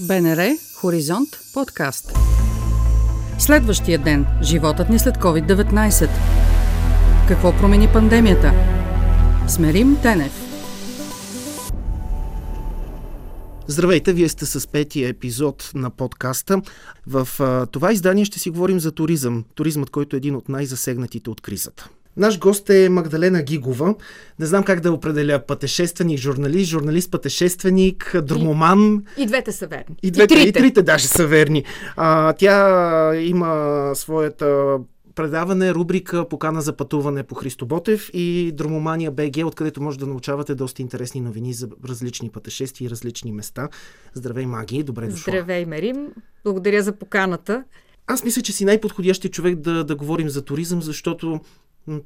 БНР Хоризонт подкаст. Следващия ден. Животът ни след COVID-19. Какво промени пандемията? Смерим Тенев. Здравейте, вие сте с петия епизод на подкаста. В това издание ще си говорим за туризъм. Туризмът, който е един от най-засегнатите от кризата. Наш гост е Магдалена Гигова. Не знам как да определя пътешественик, журналист, журналист, пътешественик, дромоман. И, и двете са верни. И, двете, и, трите. и трите даже са верни. А, тя има своята предаване, рубрика Покана за пътуване по Христо Ботев и Дромомания БГ, откъдето може да научавате доста интересни новини за различни пътешествия и различни места. Здравей, Маги, добре дошла. Здравей, Мерим. Благодаря за поканата. Аз мисля, че си най-подходящият човек да, да говорим за туризъм, защото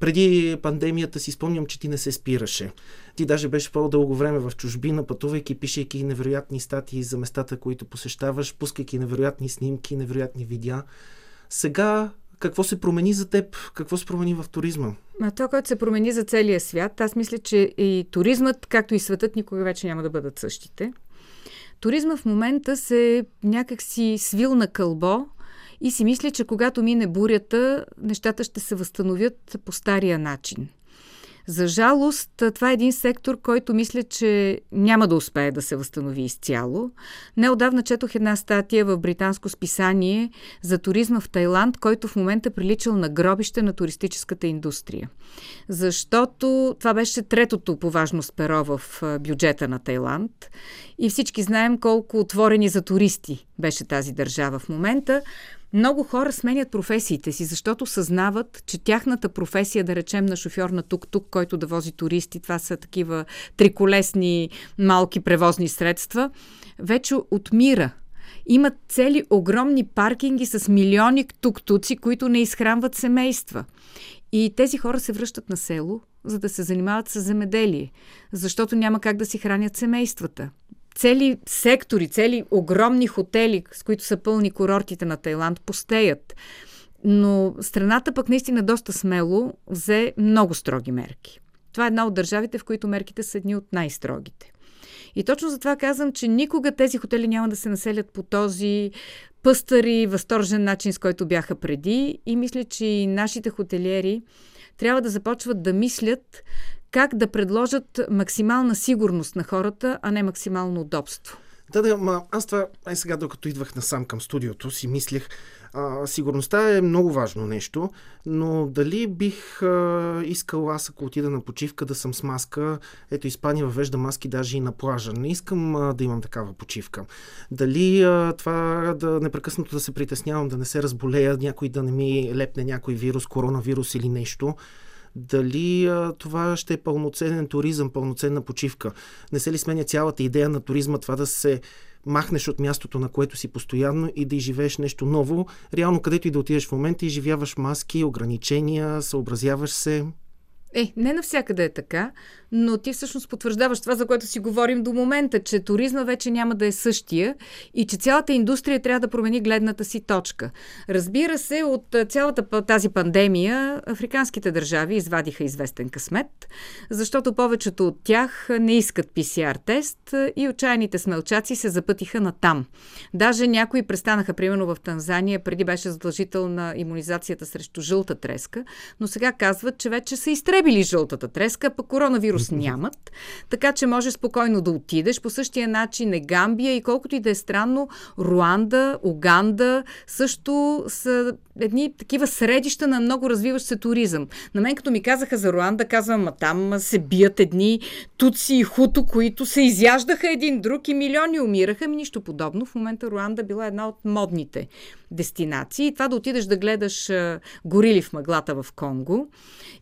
преди пандемията си спомням, че ти не се спираше. Ти даже беше по-дълго време в чужбина, пътувайки, пишейки невероятни статии за местата, които посещаваш, пускайки невероятни снимки, невероятни видеа. Сега какво се промени за теб? Какво се промени в туризма? А това, което се промени за целия свят, аз мисля, че и туризмът, както и светът, никога вече няма да бъдат същите. Туризма в момента се някакси свил на кълбо и си мисля, че когато мине бурята, нещата ще се възстановят по стария начин. За жалост, това е един сектор, който мисля, че няма да успее да се възстанови изцяло. Неодавна четох една статия в британско списание за туризма в Тайланд, който в момента приличал на гробище на туристическата индустрия. Защото това беше третото по важност перо в бюджета на Тайланд. И всички знаем колко отворени за туристи беше тази държава в момента. Много хора сменят професиите си, защото съзнават, че тяхната професия, да речем на шофьор на тук-тук, който да вози туристи, това са такива триколесни малки превозни средства, вече отмира. Имат цели огромни паркинги с милиони тук-туци, които не изхранват семейства. И тези хора се връщат на село, за да се занимават с земеделие, защото няма как да си хранят семействата цели сектори, цели огромни хотели, с които са пълни курортите на Тайланд, постеят. Но страната пък наистина доста смело взе много строги мерки. Това е една от държавите, в които мерките са едни от най-строгите. И точно затова казвам, че никога тези хотели няма да се населят по този пъстър и възторжен начин, с който бяха преди. И мисля, че и нашите хотелиери трябва да започват да мислят как да предложат максимална сигурност на хората, а не максимално удобство. Да, да, ма аз това, ай сега, докато идвах насам към студиото, си мислех, а, сигурността е много важно нещо, но дали бих а, искал аз, ако отида на почивка, да съм с маска, ето Испания въвежда маски даже и на плажа. Не искам а, да имам такава почивка. Дали а, това да непрекъснато да се притеснявам, да не се разболея, някой да не ми лепне някой вирус, коронавирус или нещо, дали а, това ще е пълноценен туризъм, пълноценна почивка. Не се ли сменя цялата идея на туризма това да се махнеш от мястото, на което си постоянно и да изживееш нещо ново. Реално, където и да отидеш в момента, изживяваш маски, ограничения, съобразяваш се. Е, не навсякъде е така, но ти всъщност потвърждаваш това, за което си говорим до момента, че туризма вече няма да е същия и че цялата индустрия трябва да промени гледната си точка. Разбира се, от цялата тази пандемия африканските държави извадиха известен късмет, защото повечето от тях не искат PCR тест и отчаяните смелчаци се запътиха на там. Даже някои престанаха, примерно в Танзания, преди беше задължителна иммунизацията срещу жълта треска, но сега казват, че вече са изтребили жълтата треска, пък коронавирус вирус нямат, така че може спокойно да отидеш. По същия начин е Гамбия и колкото и да е странно, Руанда, Уганда също са едни такива средища на много развиващ се туризъм. На мен като ми казаха за Руанда, казвам, а там се бият едни туци и хуто, които се изяждаха един друг и милиони умираха. Ми нищо подобно. В момента Руанда била една от модните дестинации. И това да отидеш да гледаш горили в мъглата в Конго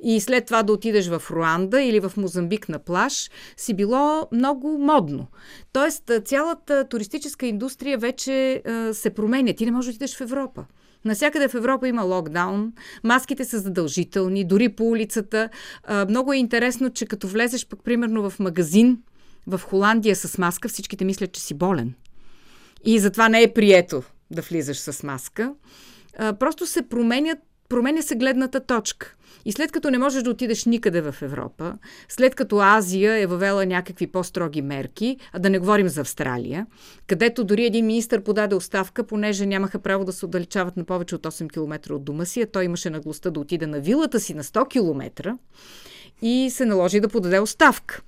и след това да отидеш в Руанда или в Мозамбик на плаж, си било много модно. Тоест, цялата туристическа индустрия вече се променя. Ти не можеш да отидеш в Европа. Насякъде в Европа има локдаун, маските са задължителни, дори по улицата. Много е интересно, че като влезеш пък примерно в магазин в Холандия с маска, всичките мислят, че си болен. И затова не е прието да влизаш с маска. Просто се променят променя се гледната точка. И след като не можеш да отидеш никъде в Европа, след като Азия е въвела някакви по-строги мерки, а да не говорим за Австралия, където дори един министр подаде оставка, понеже нямаха право да се отдалечават на повече от 8 км от дома си, а той имаше наглостта да отиде на вилата си на 100 км и се наложи да подаде оставка.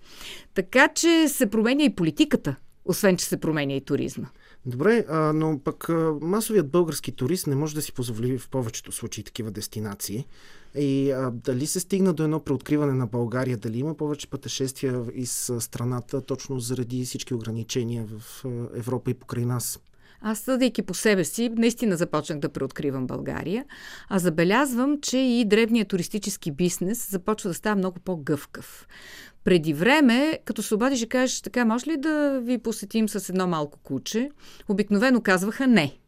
Така че се променя и политиката, освен че се променя и туризма. Добре, а, но пък а, масовият български турист не може да си позволи в повечето случаи такива дестинации. И а, дали се стигна до едно преоткриване на България, дали има повече пътешествия из страната, точно заради всички ограничения в Европа и покрай нас? Аз, съдейки по себе си, наистина започнах да преоткривам България, а забелязвам, че и древният туристически бизнес започва да става много по-гъвкав. Преди време, като се обадиш и кажеш така, може ли да ви посетим с едно малко куче, обикновено казваха не.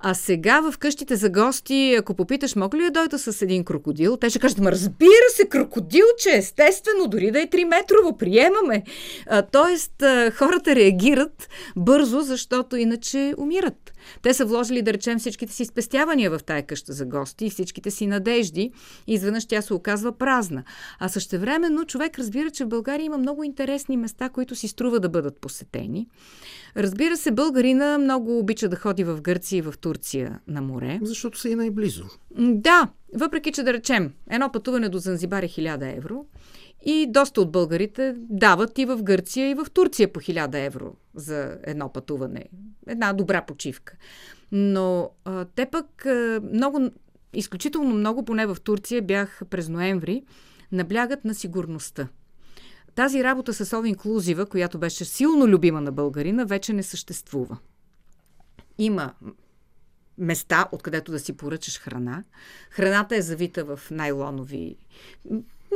А сега в къщите за гости, ако попиташ, мога ли да дойда с един крокодил, те ще кажат, разбира се, крокодилче, естествено, дори да е 3 метрово, приемаме. А, тоест, а, хората реагират бързо, защото иначе умират. Те са вложили, да речем, всичките си спестявания в тая къща за гости и всичките си надежди. И изведнъж тя се оказва празна. А същевременно човек разбира, че в България има много интересни места, които си струва да бъдат посетени. Разбира се, българина много обича да ходи в Гърция и в Турция на море. Защото са и най-близо. Да, въпреки че да речем, едно пътуване до Занзибар е 1000 евро и доста от българите дават и в Гърция, и в Турция по 1000 евро за едно пътуване. Една добра почивка. Но а, те пък а, много, изключително много, поне в Турция бях през ноември, наблягат на сигурността. Тази работа с All Inclusive, която беше силно любима на българина, вече не съществува. Има места, откъдето да си поръчаш храна. Храната е завита в найлонови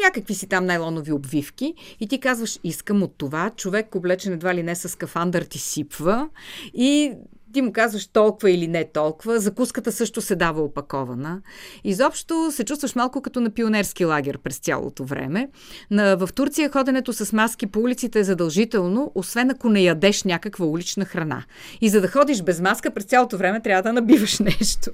някакви си там найлонови обвивки. И ти казваш, искам от това, човек облечен едва ли не с скафандър ти сипва. И ти му казваш толкова или не толкова. Закуската също се дава опакована. Изобщо се чувстваш малко като на пионерски лагер през цялото време. На, в Турция ходенето с маски по улиците е задължително, освен ако не ядеш някаква улична храна. И за да ходиш без маска през цялото време трябва да набиваш нещо.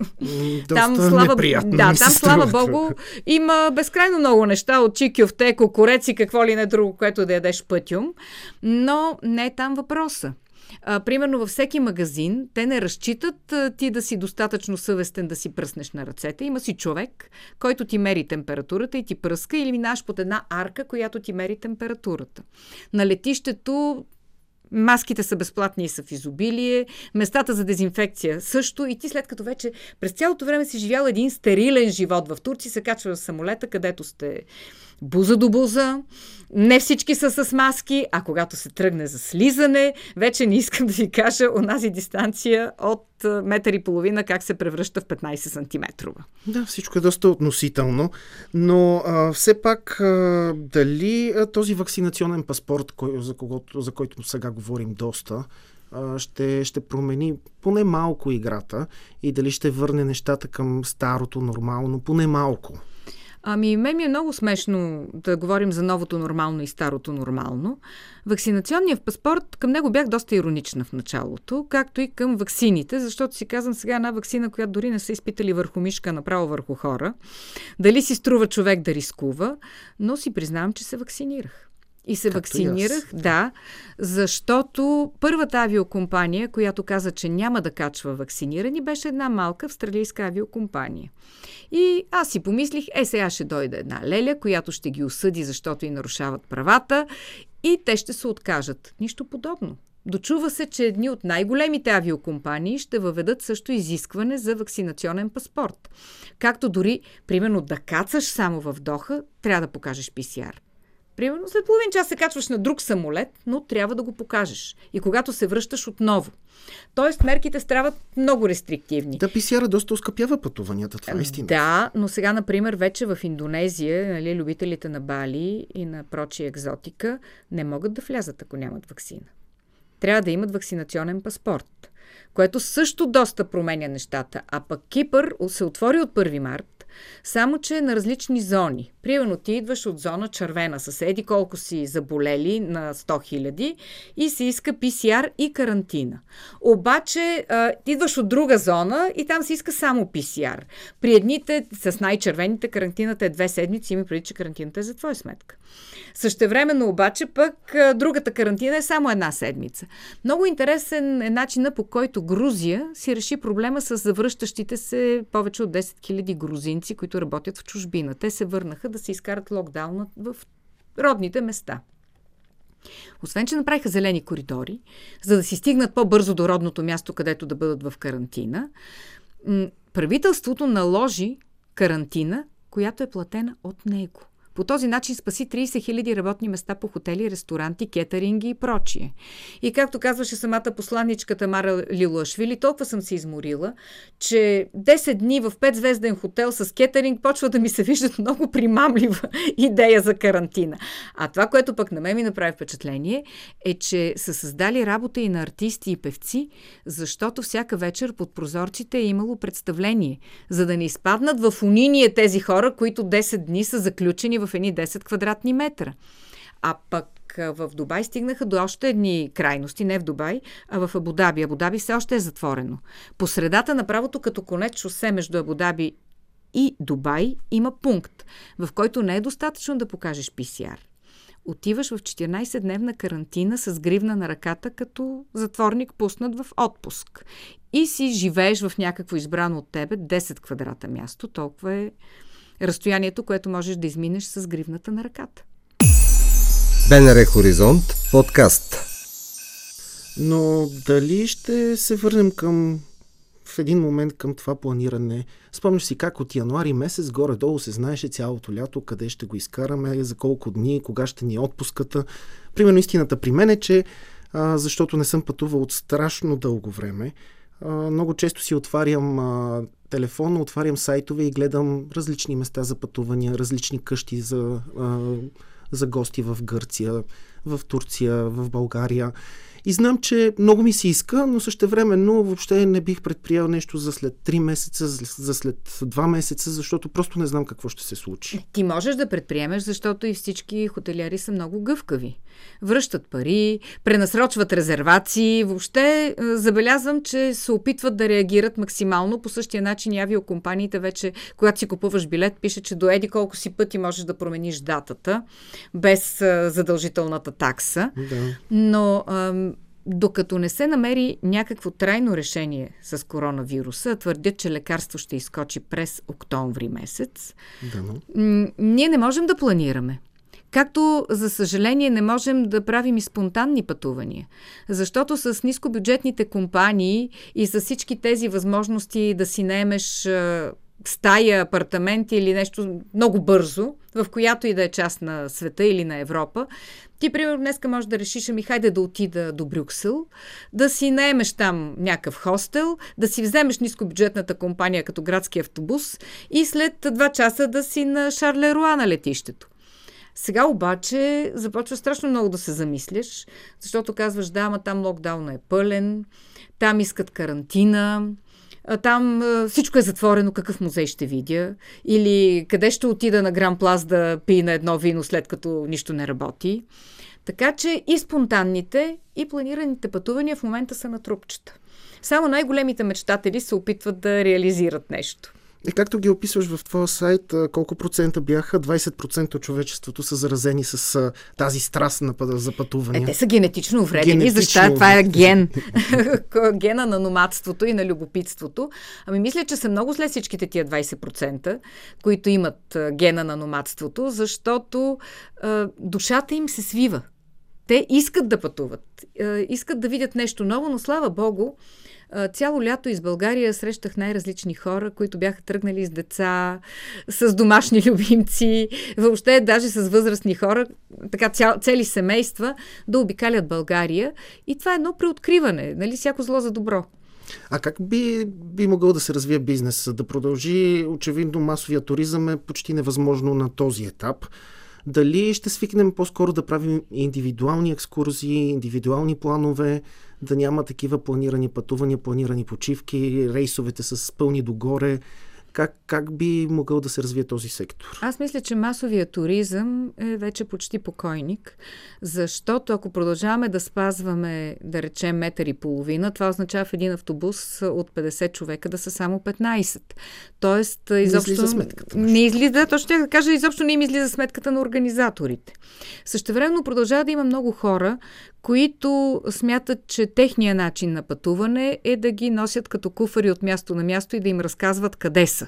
Доста там, слава, да, там, слава Богу, има безкрайно много неща от чикюфте, кокореци, какво ли не друго, което да ядеш пътюм. Но не е там въпроса. А, примерно във всеки магазин те не разчитат а, ти да си достатъчно съвестен да си пръснеш на ръцете. Има си човек, който ти мери температурата и ти пръска или минаш под една арка, която ти мери температурата. На летището Маските са безплатни и са в изобилие, местата за дезинфекция също и ти след като вече през цялото време си живял един стерилен живот в Турция, се качва в самолета, където сте буза до буза. Не всички са с маски, а когато се тръгне за слизане, вече не искам да ви кажа онази дистанция от метър и половина как се превръща в 15 сантиметрова. Да, всичко е доста относително, но а, все пак а, дали а, този вакцинационен паспорт, кой, за, когото, за който сега говорим доста, ще, ще промени поне малко играта и дали ще върне нещата към старото нормално, поне малко. Ами, мен ми е много смешно да говорим за новото нормално и старото нормално. Вакцинационният паспорт, към него бях доста иронична в началото, както и към ваксините, защото си казвам сега една вакцина, която дори не са изпитали върху мишка, направо върху хора. Дали си струва човек да рискува, но си признавам, че се вакцинирах. И се Както вакцинирах, да, защото първата авиокомпания, която каза, че няма да качва вакцинирани, беше една малка австралийска авиокомпания. И аз си помислих, е сега ще дойде една леля, която ще ги осъди, защото и нарушават правата и те ще се откажат. Нищо подобно. Дочува се, че едни от най-големите авиокомпании ще въведат също изискване за вакцинационен паспорт. Както дори, примерно, да кацаш само в Доха, трябва да покажеш ПСР. Примерно след половин час се качваш на друг самолет, но трябва да го покажеш. И когато се връщаш отново. Тоест, мерките стават много рестриктивни. Да, писяра доста оскъпява пътуванията, това е истина. Да, но сега, например, вече в Индонезия, нали, любителите на Бали и на прочи екзотика не могат да влязат, ако нямат вакцина. Трябва да имат вакцинационен паспорт, което също доста променя нещата. А пък Кипър се отвори от 1 март Само, че на различни зони. Примерно ти идваш от зона червена, съседи колко си заболели на 100 хиляди и се иска PCR и карантина. Обаче а, идваш от друга зона и там се иска само PCR. При едните с най-червените карантината е две седмици, има преди, че карантината е за твоя сметка. Същевременно обаче пък другата карантина е само една седмица. Много интересен е начина по който Грузия си реши проблема с завръщащите се повече от 10 000 грузинци, които работят в чужбина. Те се върнаха да се изкарат локдауна в родните места. Освен, че направиха зелени коридори, за да си стигнат по-бързо до родното място, където да бъдат в карантина, правителството наложи карантина, която е платена от него. По този начин спаси 30 000 работни места по хотели, ресторанти, кетеринги и прочие. И както казваше самата посланничка Тамара Лилуашвили, толкова съм се изморила, че 10 дни в 5-звезден хотел с кетеринг почва да ми се виждат много примамлива идея за карантина. А това, което пък на мен ми направи впечатление, е, че са създали работа и на артисти и певци, защото всяка вечер под прозорците е имало представление, за да не изпаднат в униние тези хора, които 10 дни са заключени в в едни 10 квадратни метра. А пък в Дубай стигнаха до още едни крайности, не в Дубай, а в Абудаби. Абудаби все още е затворено. По средата на правото като конец шосе между Абудаби и Дубай има пункт, в който не е достатъчно да покажеш PCR. Отиваш в 14-дневна карантина с гривна на ръката, като затворник пуснат в отпуск. И си живееш в някакво избрано от тебе 10 квадрата място. Толкова е разстоянието, което можеш да изминеш с гривната на ръката. БНР Хоризонт подкаст. Но дали ще се върнем към в един момент към това планиране. Спомняш си как от януари месец горе-долу се знаеше цялото лято, къде ще го изкараме, за колко дни, кога ще ни е отпуската. Примерно истината при мен е, че а, защото не съм пътувал от страшно дълго време, а, много често си отварям а, телефона, отварям сайтове и гледам различни места за пътувания, различни къщи за, за гости в Гърция, в Турция, в България. И знам, че много ми се иска, но същевременно въобще не бих предприял нещо за след 3 месеца, за след 2 месеца, защото просто не знам какво ще се случи. Ти можеш да предприемеш, защото и всички хотелиери са много гъвкави. Връщат пари, пренасрочват резервации. Въобще е, забелязвам, че се опитват да реагират максимално. По същия начин и авиокомпаниите вече, когато си купуваш билет, пише, че до еди колко си пъти можеш да промениш датата без е, задължителната такса. Да. Но докато не се намери някакво трайно решение с коронавируса, твърдят, че лекарство ще изкочи през октомври месец, да, но... ние не можем да планираме. Както, за съжаление, не можем да правим и спонтанни пътувания. Защото с нискобюджетните компании и с всички тези възможности да си наемеш стая, апартамент или нещо много бързо, в която и да е част на света или на Европа, ти, примерно, днеска можеш да решиш, ами хайде да отида до Брюксел, да си наемеш там някакъв хостел, да си вземеш нискобюджетната компания като градски автобус и след два часа да си на Шарлеруа на летището. Сега обаче започва страшно много да се замисляш, защото казваш, да, ама там локдауна е пълен, там искат карантина, там всичко е затворено, какъв музей ще видя, или къде ще отида на Гран Плас да пи на едно вино след като нищо не работи. Така че и спонтанните, и планираните пътувания в момента са на трупчета. Само най-големите мечтатели се опитват да реализират нещо. И както ги описваш в твоя сайт, колко процента бяха? 20% от човечеството са заразени с тази страст на, за пътуване. Е, те са генетично вредени, генетично... защото това е ген. Гена на номадството и на любопитството. Ами мисля, че са много след всичките тия 20%, които имат гена на номадството, защото а, душата им се свива. Те искат да пътуват, искат да видят нещо ново, но слава Богу, Цяло лято из България срещах най-различни хора, които бяха тръгнали с деца, с домашни любимци, въобще даже с възрастни хора, така цял, цели семейства, да обикалят България. И това е едно преоткриване, нали, всяко зло за добро. А как би, би могъл да се развие бизнес? Да продължи, очевидно, масовия туризъм е почти невъзможно на този етап. Дали ще свикнем по-скоро да правим индивидуални екскурзии, индивидуални планове, да няма такива планирани пътувания, планирани почивки, рейсовете с пълни догоре. Как, как би могъл да се развие този сектор? Аз мисля, че масовия туризъм е вече почти покойник, защото ако продължаваме да спазваме, да речем, метър и половина, това означава в един автобус от 50 човека да са само 15. Тоест, изобщо... Не излиза сметката. Не излиза, да, точно ще да кажа, изобщо не им излиза сметката на организаторите. Същевременно продължава да има много хора, които смятат, че техния начин на пътуване е да ги носят като куфари от място на място и да им разказват къде са.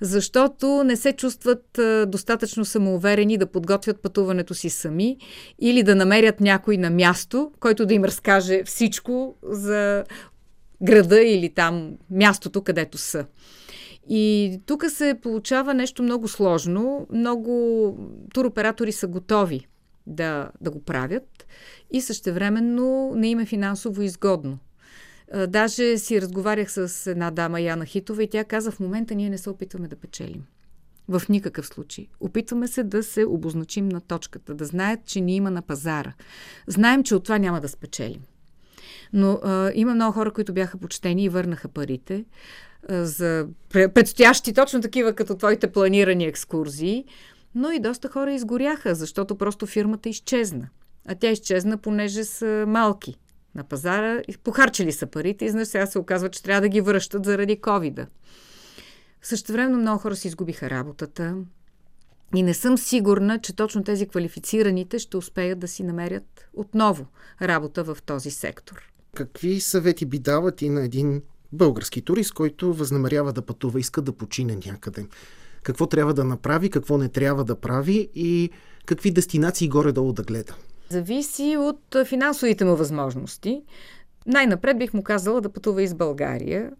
Защото не се чувстват достатъчно самоуверени да подготвят пътуването си сами или да намерят някой на място, който да им разкаже всичко за града или там мястото, където са. И тук се получава нещо много сложно. Много туроператори са готови да, да го правят и същевременно не им е финансово изгодно. Даже си разговарях с една дама, Яна Хитова, и тя каза, в момента ние не се опитваме да печелим. В никакъв случай. Опитваме се да се обозначим на точката, да знаят, че ни има на пазара. Знаем, че от това няма да спечелим. Но а, има много хора, които бяха почтени и върнаха парите а, за предстоящи точно такива като твоите планирани екскурзии, но и доста хора изгоряха, защото просто фирмата изчезна. А тя изчезна, понеже са малки на пазара, похарчили са парите и знаеш, сега се оказва, че трябва да ги връщат заради ковида. Също време много хора си изгубиха работата и не съм сигурна, че точно тези квалифицираните ще успеят да си намерят отново работа в този сектор. Какви съвети би дават и на един български турист, който възнамерява да пътува, иска да почине някъде? Какво трябва да направи, какво не трябва да прави и какви дестинации горе-долу да гледа? Зависи от финансовите му възможности. Най-напред бих му казала да пътува из България,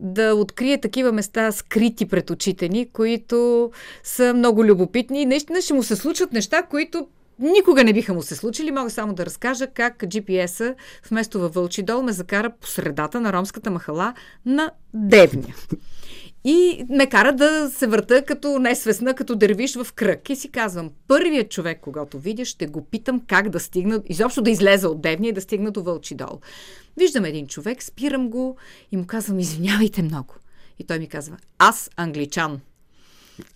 да открие такива места скрити пред очите ни, които са много любопитни и наистина ще му се случат неща, които никога не биха му се случили. Мога само да разкажа как GPS-а вместо във Вълчи дол ме закара по средата на ромската махала на Девня. И ме кара да се върта като несвестна, като дървиш в кръг. И си казвам, първият човек, когато видя, ще го питам как да стигна, изобщо да излеза от Девния и да стигна до Вълчи дол. Виждам един човек, спирам го и му казвам, извинявайте много. И той ми казва, аз англичан.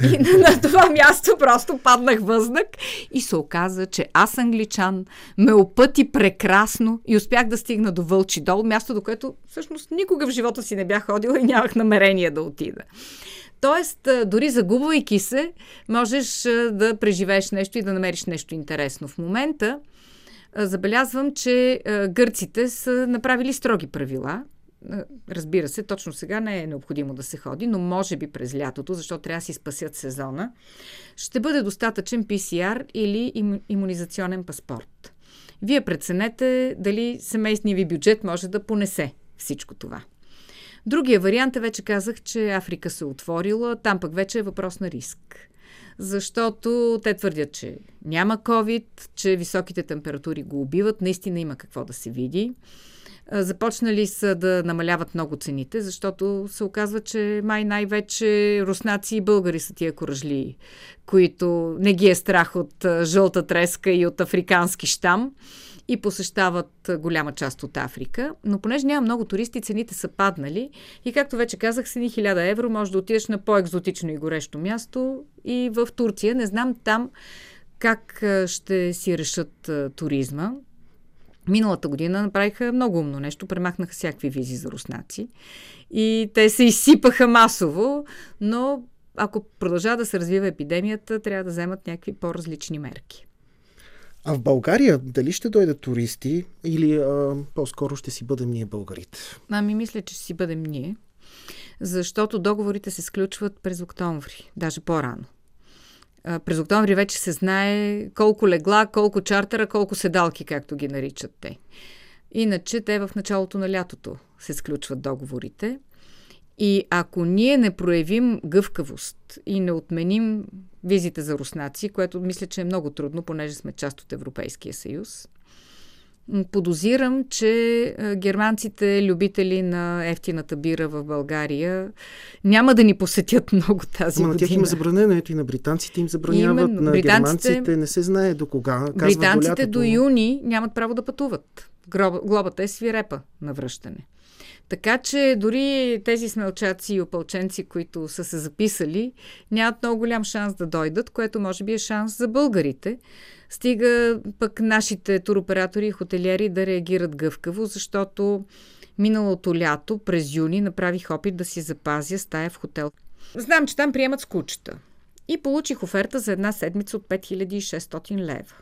И на, на това място просто паднах възнак и се оказа, че аз англичан ме опъти прекрасно и успях да стигна до Вълчи дол, място до което всъщност никога в живота си не бях ходила и нямах намерение да отида. Тоест, дори загубвайки се, можеш да преживееш нещо и да намериш нещо интересно. В момента забелязвам, че гърците са направили строги правила – Разбира се, точно сега не е необходимо да се ходи, но може би през лятото, защото трябва да си спасят сезона, ще бъде достатъчен PCR или им, иммунизационен паспорт. Вие преценете дали семействения ви бюджет може да понесе всичко това. Другия вариант е, вече казах, че Африка се отворила, там пък вече е въпрос на риск. Защото те твърдят, че няма COVID, че високите температури го убиват, наистина има какво да се види. Започнали са да намаляват много цените, защото се оказва, че май най-вече руснаци и българи са тия коражли, които не ги е страх от жълта треска и от африкански штам и посещават голяма част от Африка. Но понеже няма много туристи, цените са паднали и както вече казах, с 1000 евро може да отидеш на по-екзотично и горещо място и в Турция. Не знам там как ще си решат туризма. Миналата година направиха много умно нещо, премахнаха всякакви визи за руснаци и те се изсипаха масово, но ако продължава да се развива епидемията, трябва да вземат някакви по-различни мерки. А в България дали ще дойдат туристи или а, по-скоро ще си бъдем ние българите? Ами мисля, че ще си бъдем ние, защото договорите се сключват през октомври, даже по-рано през октомври вече се знае колко легла, колко чартера, колко седалки, както ги наричат те. Иначе те в началото на лятото се сключват договорите. И ако ние не проявим гъвкавост и не отменим визите за руснаци, което мисля, че е много трудно, понеже сме част от Европейския съюз, Подозирам, че германците, любители на ефтината бира в България, няма да ни посетят много тази Ама година. на тях им е забранено, ето и на британците им забраняват, Именно, на британците, германците не се знае до кога. Британците до, до юни нямат право да пътуват. глобата е свирепа на връщане. Така че дори тези смелчаци и опълченци, които са се записали, нямат много голям шанс да дойдат, което може би е шанс за българите. Стига пък нашите туроператори и хотелиери да реагират гъвкаво, защото миналото лято, през юни, направих опит да си запазя стая в хотел. Знам, че там приемат скучета. И получих оферта за една седмица от 5600 лева.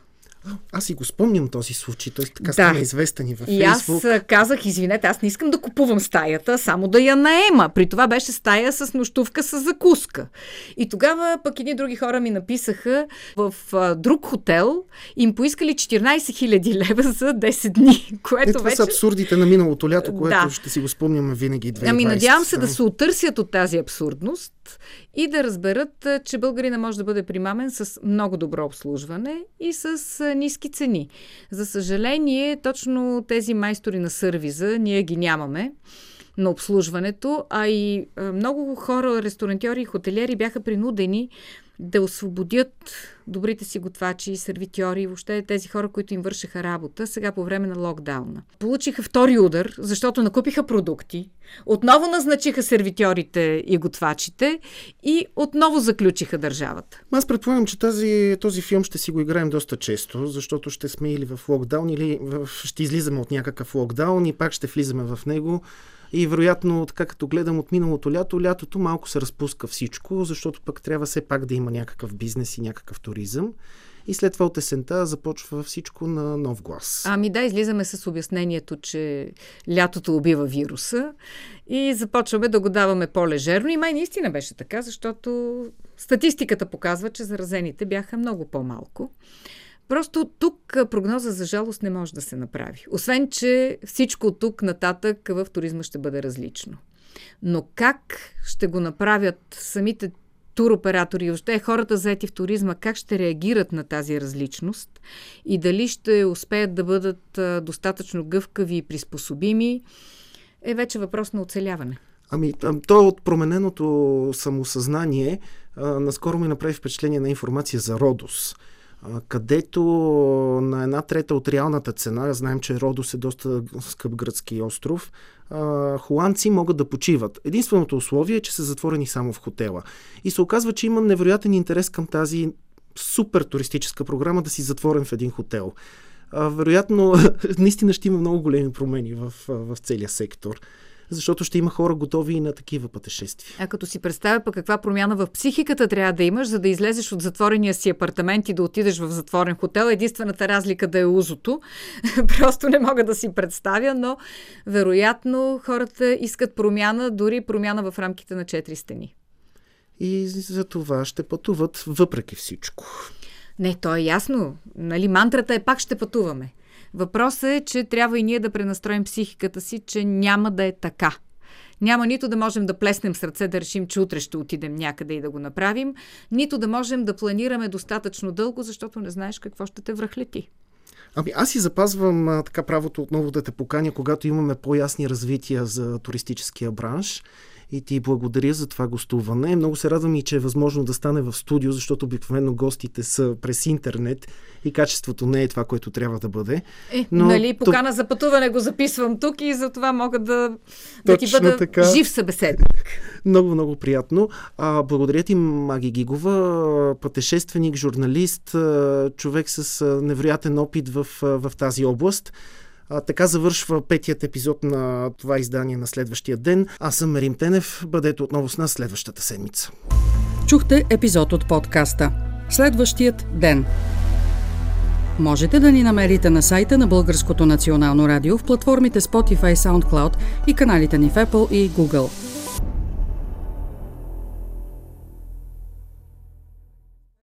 Аз си го спомням този случай, той така да. стана известен и във И аз казах, извинете, аз не искам да купувам стаята, само да я наема. При това беше стая с нощувка с закуска. И тогава пък едни други хора ми написаха в а, друг хотел, им поискали 14 000 лева за 10 дни. Което е, това вече... са абсурдите на миналото лято, което да. ще си го спомняме винаги 2020. Ами надявам се да се отърсят от тази абсурдност и да разберат, че българина може да бъде примамен с много добро обслужване и с ниски цени. За съжаление, точно тези майстори на сервиза ние ги нямаме на обслужването, а и много хора, ресторантьори и хотелиери бяха принудени да освободят добрите си готвачи, сервитьори и въобще тези хора, които им вършиха работа, сега по време на локдауна. Получиха втори удар, защото накупиха продукти, отново назначиха сервитьорите и готвачите и отново заключиха държавата. Аз предполагам, че тази, този филм ще си го играем доста често, защото ще сме или в локдаун, или в, ще излизаме от някакъв локдаун и пак ще влизаме в него. И вероятно, така като гледам от миналото лято, лятото малко се разпуска всичко, защото пък трябва все пак да има някакъв бизнес и някакъв туризъм. И след това от есента започва всичко на нов глас. Ами да, излизаме с обяснението, че лятото убива вируса и започваме да го даваме по-лежерно. И май наистина беше така, защото статистиката показва, че заразените бяха много по-малко. Просто тук прогноза за жалост не може да се направи. Освен, че всичко тук нататък в туризма ще бъде различно. Но как ще го направят самите туроператори, още хората заети в туризма, как ще реагират на тази различност и дали ще успеят да бъдат достатъчно гъвкави и приспособими, е вече въпрос на оцеляване. Ами, то от промененото самосъзнание а, наскоро ми направи впечатление на информация за Родос където на една трета от реалната цена, знаем, че Родос е доста скъп гръцки остров, холандци могат да почиват. Единственото условие е, че са затворени само в хотела. И се оказва, че има невероятен интерес към тази супер туристическа програма да си затворен в един хотел. вероятно, наистина ще има много големи промени в, в целия сектор защото ще има хора готови и на такива пътешествия. А като си представя пък каква промяна в психиката трябва да имаш, за да излезеш от затворения си апартамент и да отидеш в затворен хотел, единствената разлика да е узото. Просто не мога да си представя, но вероятно хората искат промяна, дори промяна в рамките на четири стени. И за това ще пътуват въпреки всичко. Не, то е ясно. Нали, мантрата е пак ще пътуваме. Въпросът е, че трябва и ние да пренастроим психиката си, че няма да е така. Няма нито да можем да плеснем сърце да решим, че утре ще отидем някъде и да го направим, нито да можем да планираме достатъчно дълго, защото не знаеш какво ще те връхлети. Ами аз си запазвам а, така правото отново да те поканя, когато имаме по-ясни развития за туристическия бранш и ти благодаря за това гостуване. Много се радвам и, че е възможно да стане в студио, защото обикновено гостите са през интернет и качеството не е това, което трябва да бъде. Е, Но, нали, покана то... за пътуване го записвам тук и за това мога да, да ти бъда така. жив събеседник. Много, много приятно. А, благодаря ти, Маги Гигова, пътешественик, журналист, човек с невероятен опит в, в тази област. А, така завършва петият епизод на това издание на следващия ден. Аз съм Мерим Тенев. Бъдете отново с нас следващата седмица. Чухте епизод от подкаста. Следващият ден. Можете да ни намерите на сайта на Българското национално радио в платформите Spotify, SoundCloud и каналите ни в Apple и Google.